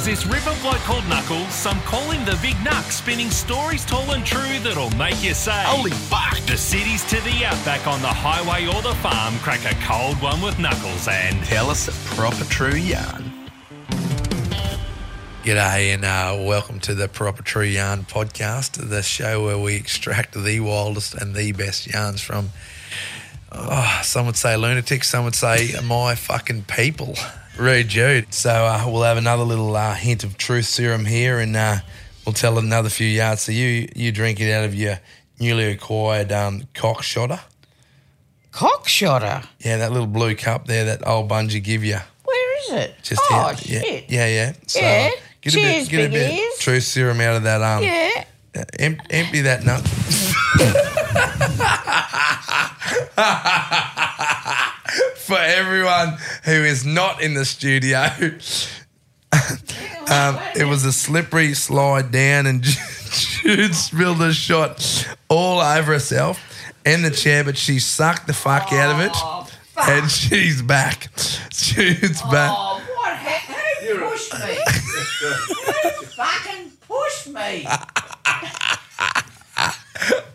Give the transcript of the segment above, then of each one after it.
There's this river bloke called Knuckles, some call him the Big Knuck, spinning stories tall and true that'll make you say, Holy fuck. The cities to the outback on the highway or the farm, crack a cold one with Knuckles and Tell us a proper true yarn. G'day and uh, welcome to the Proper True Yarn podcast, the show where we extract the wildest and the best yarns from, oh, some would say lunatics, some would say my fucking people. Rude Jude. So uh, we'll have another little uh, hint of truth serum here and uh, we'll tell another few yards. So you, you drink it out of your newly acquired um, cock shotter. Cockshotter. Yeah, that little blue cup there that old bungee give you. Where is it? Just oh, out- yeah, shit. yeah, yeah. So Yeah. get a bit, get a bit ears. truth serum out of that um. Yeah. uh, em- empty that nut. For everyone who is not in the studio, um, it was a slippery slide down, and Jude spilled a shot all over herself and the chair, but she sucked the fuck out of it, Oh, fuck. and she's back. Jude's back. Oh, what happened? Who pushed me? Who fucking pushed me?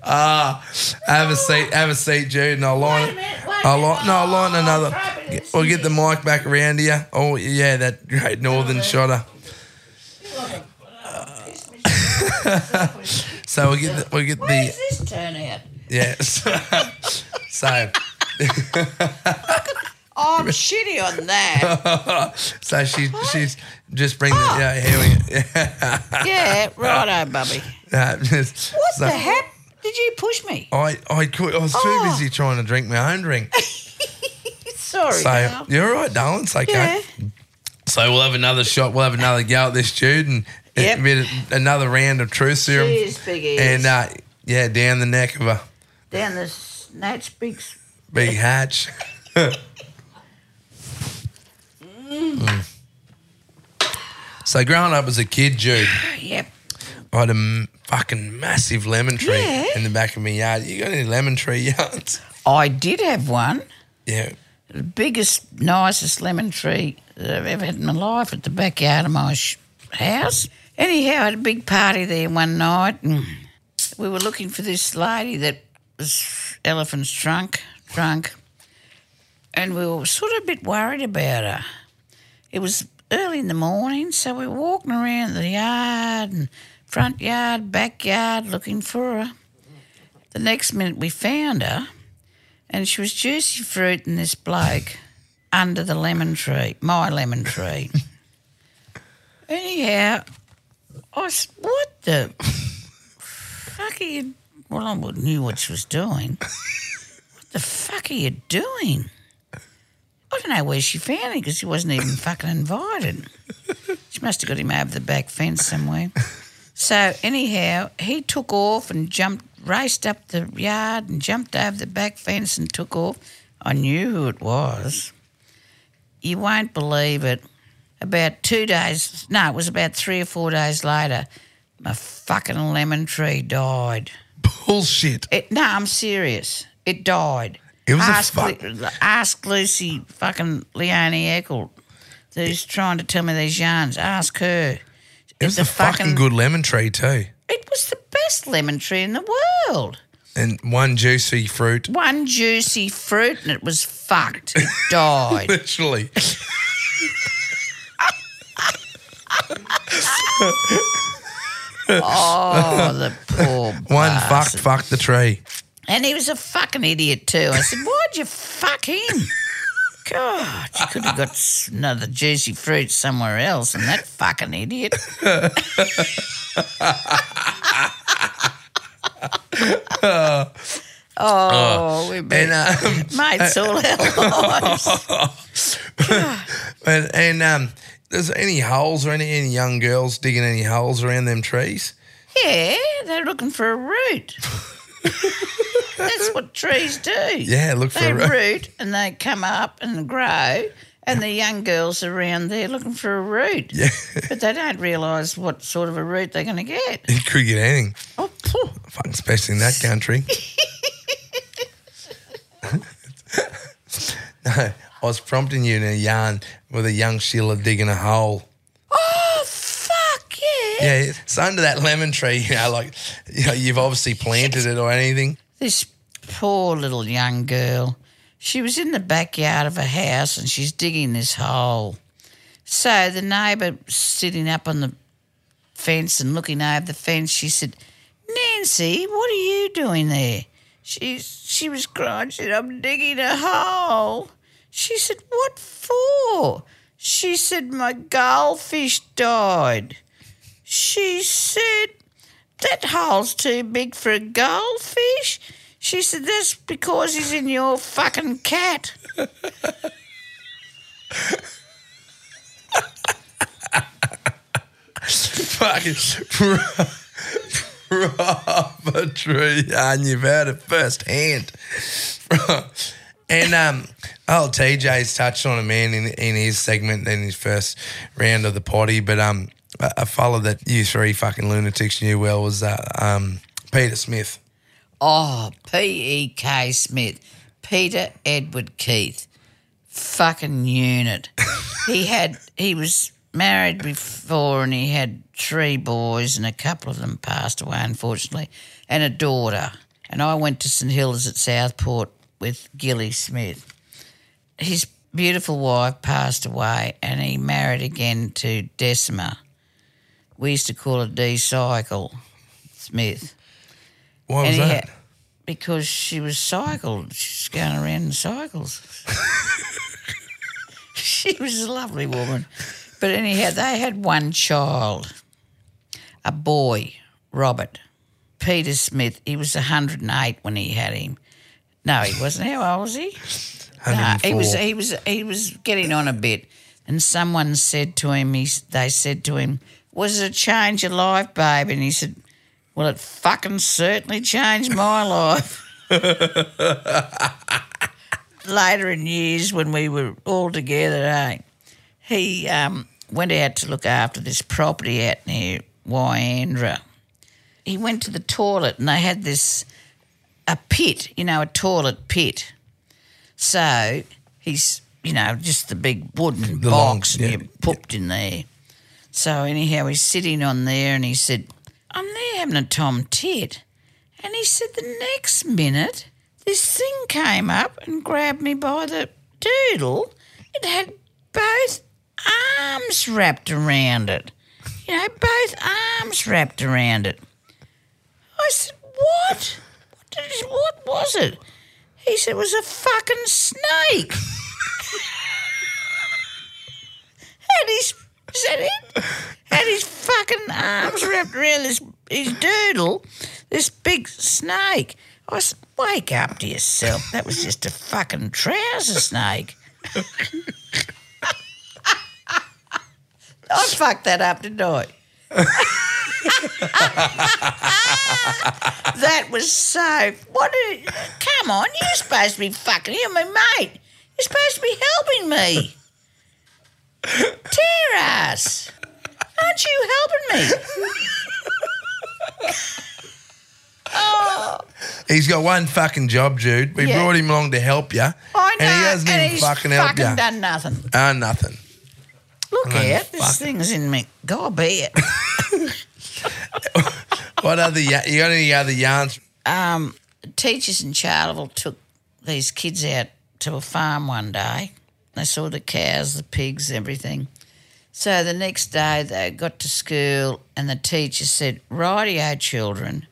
Ah. Have a seat, have a seat, Jude, and I'll line Wait a it. Minute, wait a I'll line, no, I'll line Oh, another. throw it in the We'll get the mic back around here. Oh, yeah, that great northern shotter. So we'll get the, we'll get Where the does this turn out? yeah. So, so, Oh, I'm shitty on that. so she she's just bring the yeah here we yeah. Yeah, righto, Bubby. Uh, just- What so the heck? Did you push me? I I could, I was too Oh. busy trying to drink my own drink. Sorry, So you're all right, darling. It's okay. Yeah. So we'll have another shot. We'll have another go at this, Jude, and Yep. bit another round of truth serum. Cheers, big ears. And uh, yeah, down the neck of a Down the snatch big. s- big hatch. Mm. So growing up as a kid, Jude, Yep. I had a m- fucking massive lemon tree Yeah. in the back of my yard. You got any lemon tree yards? I did have one. Yeah. the biggest, nicest lemon tree that I've ever had in my life at the backyard of my sh- house. Anyhow, I had a big party there one night, and we were looking for this lady that was elephant's trunk, drunk, and we were sort of a bit worried about her. It was early in the morning, so we were walking around the yard and front yard, backyard, looking for her. The next minute, we found her and she was juicy fruit and this bloke under the lemon tree, my lemon tree. Anyhow, I said, what the fuck are you... Well, I knew what she was doing. What the fuck are you doing? I don't know where she found him because he wasn't even fucking invited. She must have got him over the back fence somewhere. So anyhow, he took off and jumped, raced up the yard and jumped over the back fence and took off. I knew who it was. You won't believe it. About two days, no, it was about three or four days later, my fucking lemon tree died. Bullshit. It, no, I'm serious. It died. It was a ask, fuck- Lu- ask Lucy fucking Leonie Eckel, who's trying to tell me these yarns. Ask her. It was a fucking good lemon tree too. It was the best lemon tree in the world. And one juicy fruit. One juicy fruit and it was fucked. It died. Literally. oh, the poor One bastard. fucked fucked the tree. And he was a fucking idiot too. I said, why'd you fuck him? God, you could have got another juicy fruit somewhere else and that fucking idiot. oh, we've been And um, mates all our lives. and, and um, there's any holes or any any young girls digging any holes around them trees? Yeah, they're looking for a root. That's what trees do. Yeah, look for they a root. root and they come up and grow, and the young girls are around there looking for a root. Yeah, But they don't realise what sort of a root they're going to get. you could get anything. Oh, phew. Fucking especially in that country. no, I was prompting you in a yarn with a young Sheila digging a hole. Yeah. Yeah, it's under that lemon tree. You know, like you know, you've obviously planted it or anything. This poor little young girl, she was in the backyard of a house and she's digging this hole. So the neighbour sitting up on the fence and looking over the fence, she said, Nancy, what are you doing there? She, she was crying, she said, I'm digging a hole. She said, What for? She said, My goldfish died. She said, That hole's too big for a goldfish. She said, That's because he's in your fucking cat. Fucking true yarn. You've heard it firsthand. and um, oh, TJ's touched on a man in in his segment in his first round of the potty, but um, a, fella that you three fucking lunatics knew well was uh, um Peter Smith. Oh, P E K Smith, Peter Edward Keith, fucking unit. he had he was married before and he had three boys and a couple of them passed away unfortunately and a daughter. And I went to St Hilda's at Southport with Gilly Smith. His beautiful wife passed away and he married again to Decima. We used to call her D Cycle Smith. Why was that? because she was cycled. She's going around in cycles. she was a lovely woman. But anyhow, they had one child, a boy, Robert. Peter Smith, he was 108 when he had him. No, he wasn't. How old was he? Nah, he was he was he was getting on a bit, and someone said to him, he, they said to him, "Was it a change of life, babe?" And he said, "Well, it fucking certainly changed my life." Later in years, when we were all together, eh, he um, went out to look after this property out near Wyandra. He went to the toilet, and they had this a pit, you know, a toilet pit. So he's, you know, just the big wooden The long- box yeah, and you pooped in there. So anyhow, he's sitting on there and he said, I'm there having a tom tit. And he said the next minute, this thing came up and grabbed me by the doodle. It had both arms wrapped around it. You know, both arms wrapped around it. I said, What? What, did what was it? He said, It was a fucking snake. had his, is that it? Had his fucking arms wrapped around this his doodle, this big snake. I said, Wake up to yourself. That was just a fucking trouser snake. I fucked that up, didn't I? that was so. What? Did, come on, you're supposed to be fucking. You're my mate. You're supposed to be helping me. Tear ass. You helping me? oh, He's got one fucking job, Jude. We Yeah. brought him along to help you, I know. and he hasn't even he's fucking helped you. done nothing. Ah, nothing. Look Oh, out, fuck. this thing's in me. God be it. What other? ya- You got any other yarns? um, teachers in Charleville took these kids out to a farm one day. They saw the cows, the pigs, everything. So the next day they got to school and the teacher said, Rightio, children,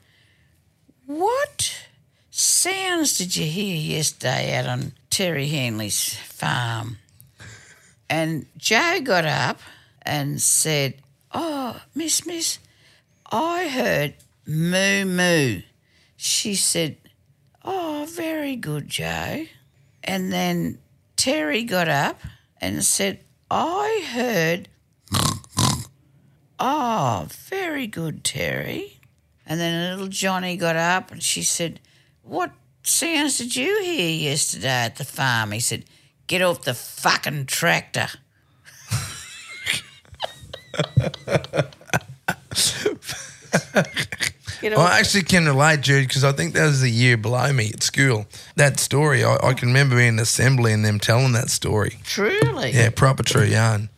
what sounds did you hear yesterday out on Terry Henley's farm? And Joe got up and said, Oh, Miss, Miss, I heard moo moo. She said, Oh, very good, Joe. And then Terry got up and said, I heard, Oh, very good, Terry. And then little Johnny got up and she said, What sounds did you hear yesterday at the farm? He said, Get off the fucking tractor. Get I actually can relate, Jude, because I think that was the year below me at school. That story, I, I can remember being in assembly and them telling that story. Truly. Yeah, proper true yarn.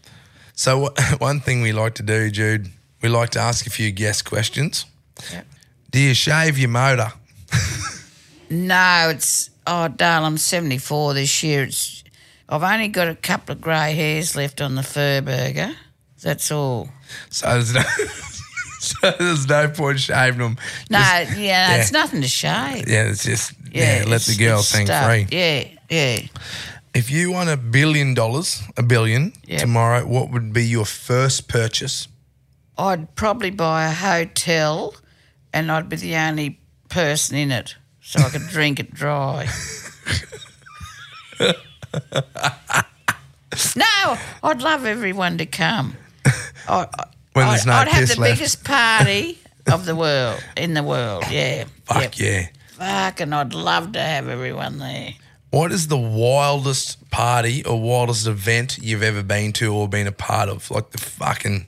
So one thing we like to do, Jude, we like to ask a few guest questions. Yep. Do you shave your motor? No, it's oh, darling, I'm 74 this year. It's I've only got a couple of grey hairs left on the fur burger. That's all. So there's no, so there's no point shaving them. No, Just- yeah, it's nothing to shave. yeah, it's just yeah, let the girl stuff. free. Yeah, yeah. If you won a billion dollars, a billion Yep. tomorrow, what would be your first purchase? I'd probably buy a hotel, and I'd be the only person in it, so I could drink it dry. no, I'd love everyone to come. I, I- When I'd, there's no I'd have the left. biggest party of the world in the world. Yeah, Fuck Yep. yeah. Fuck, and I'd love to have everyone there. What is the wildest party or wildest event you've ever been to or been a part of? Like the fucking,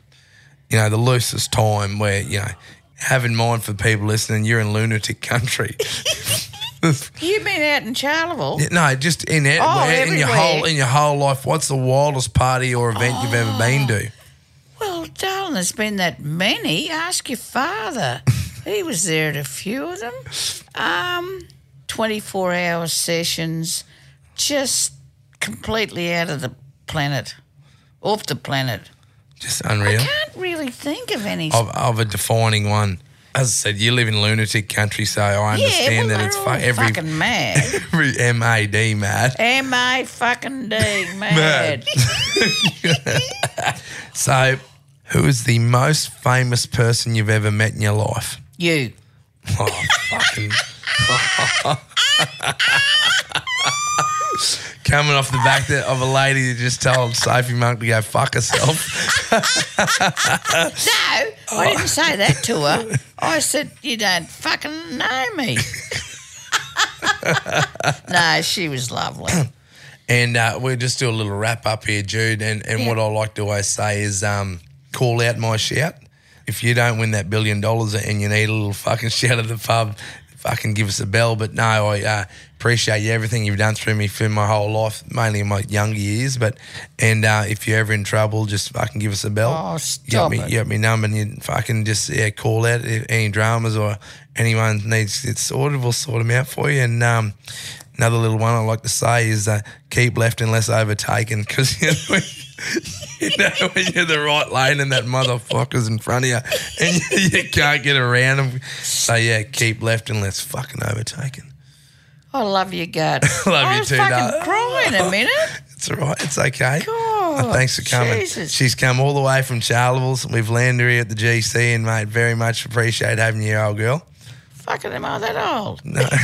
you know, the loosest time where, you know, have in mind for the people listening, you're in lunatic country. You've been out in Charleville. Yeah, no, just in it, Oh, where- in your whole in your whole life. What's the wildest party or event you've ever been oh, to? Well, darling, there's been that many. Ask your father. he was there at a few of them. Um, 24 hour sessions, just completely out of the planet, off the planet. Just unreal. I can't really think of any. Of, of a defining one. As I said, you live in lunatic country, so I yeah, understand well, that it's fu- every fucking mad. every MAD mad. M A fucking D, mad. So, who is the most famous person you've ever met in your life? you. Oh, fucking. Coming off the back of a lady that just told Sophie Monk to go fuck herself. No, I didn't say that to her. I said, You don't fucking know me. no, she was lovely. And uh, we'll just do a little wrap up here, Jude. And, and what I like to always say is um, call out my shout. If you don't win that billion dollars and you need a little fucking shout at the pub, fucking give us a bell. But no, I uh, appreciate you everything you've done through me for my whole life, mainly in my younger years. But and uh, if you're ever in trouble, just fucking give us a bell. Oh, you got stop me, it. you got me number, and you fucking just yeah, call out if any dramas or anyone needs it sorted. We'll sort them out for you. And um, another little one I like to say is uh, keep left unless overtaken because you know, you know when you're the right lane and that motherfucker's in front of you and you, you can't get around them. So yeah, keep left unless fucking overtaken. I love your gut. Love I you was too, fucking darling. crying a minute. It's all right. It's okay. God, Uh, thanks for coming. Jesus. She's come all the way from Charleville's. We've landed her here at the GC, and mate, very much appreciate having you, old girl. Fucking am I that old? Oh.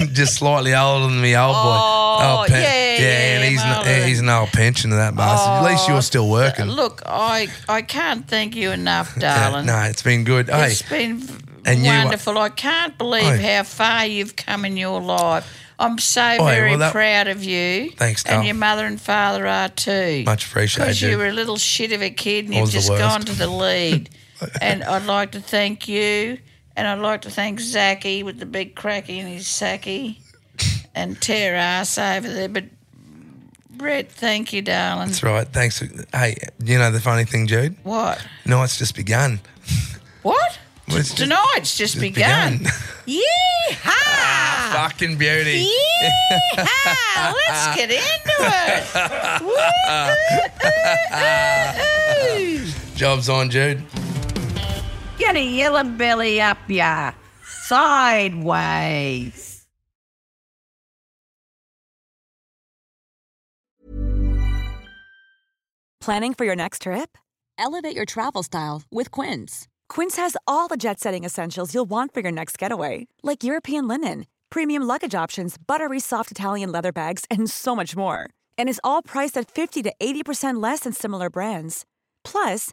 No, just slightly older than me old boy. Oh, Old yeah, yeah, and yeah, he's no, he's an old pensioner, that bastard. At least you're still working. Look, I I can't thank you enough, darling. no, it's been good. Hey, It's been v- And you- uh, wonderful. I can't believe Oi. how far you've come in your life. I'm so very well, that- proud of you. Thanks, And your mother and father are too. Much appreciated, Because you were a little shit of a kid and you've just gone to the lead. and I'd like to thank you. And I'd like to thank Zachy with the big cracky in his sacky. And tear ass over there. But Brett, thank you, darling. that's right. Thanks. Hey, you know the funny thing, Jude? What? No, it's just begun. What? Well, it's just- Tonight's just, just begun. begun. Yeehaw! Ah, fucking beauty. Yeehaw! Let's get into it. Job's on, Jude. Get a yellow belly up ya. Sideways. Planning for your next trip? Elevate your travel style with Quince. Quince has all the jet setting essentials you'll want for your next getaway, like European linen, premium luggage options, buttery soft Italian leather bags, and so much more. And is all priced at 50 to 80% less than similar brands. Plus,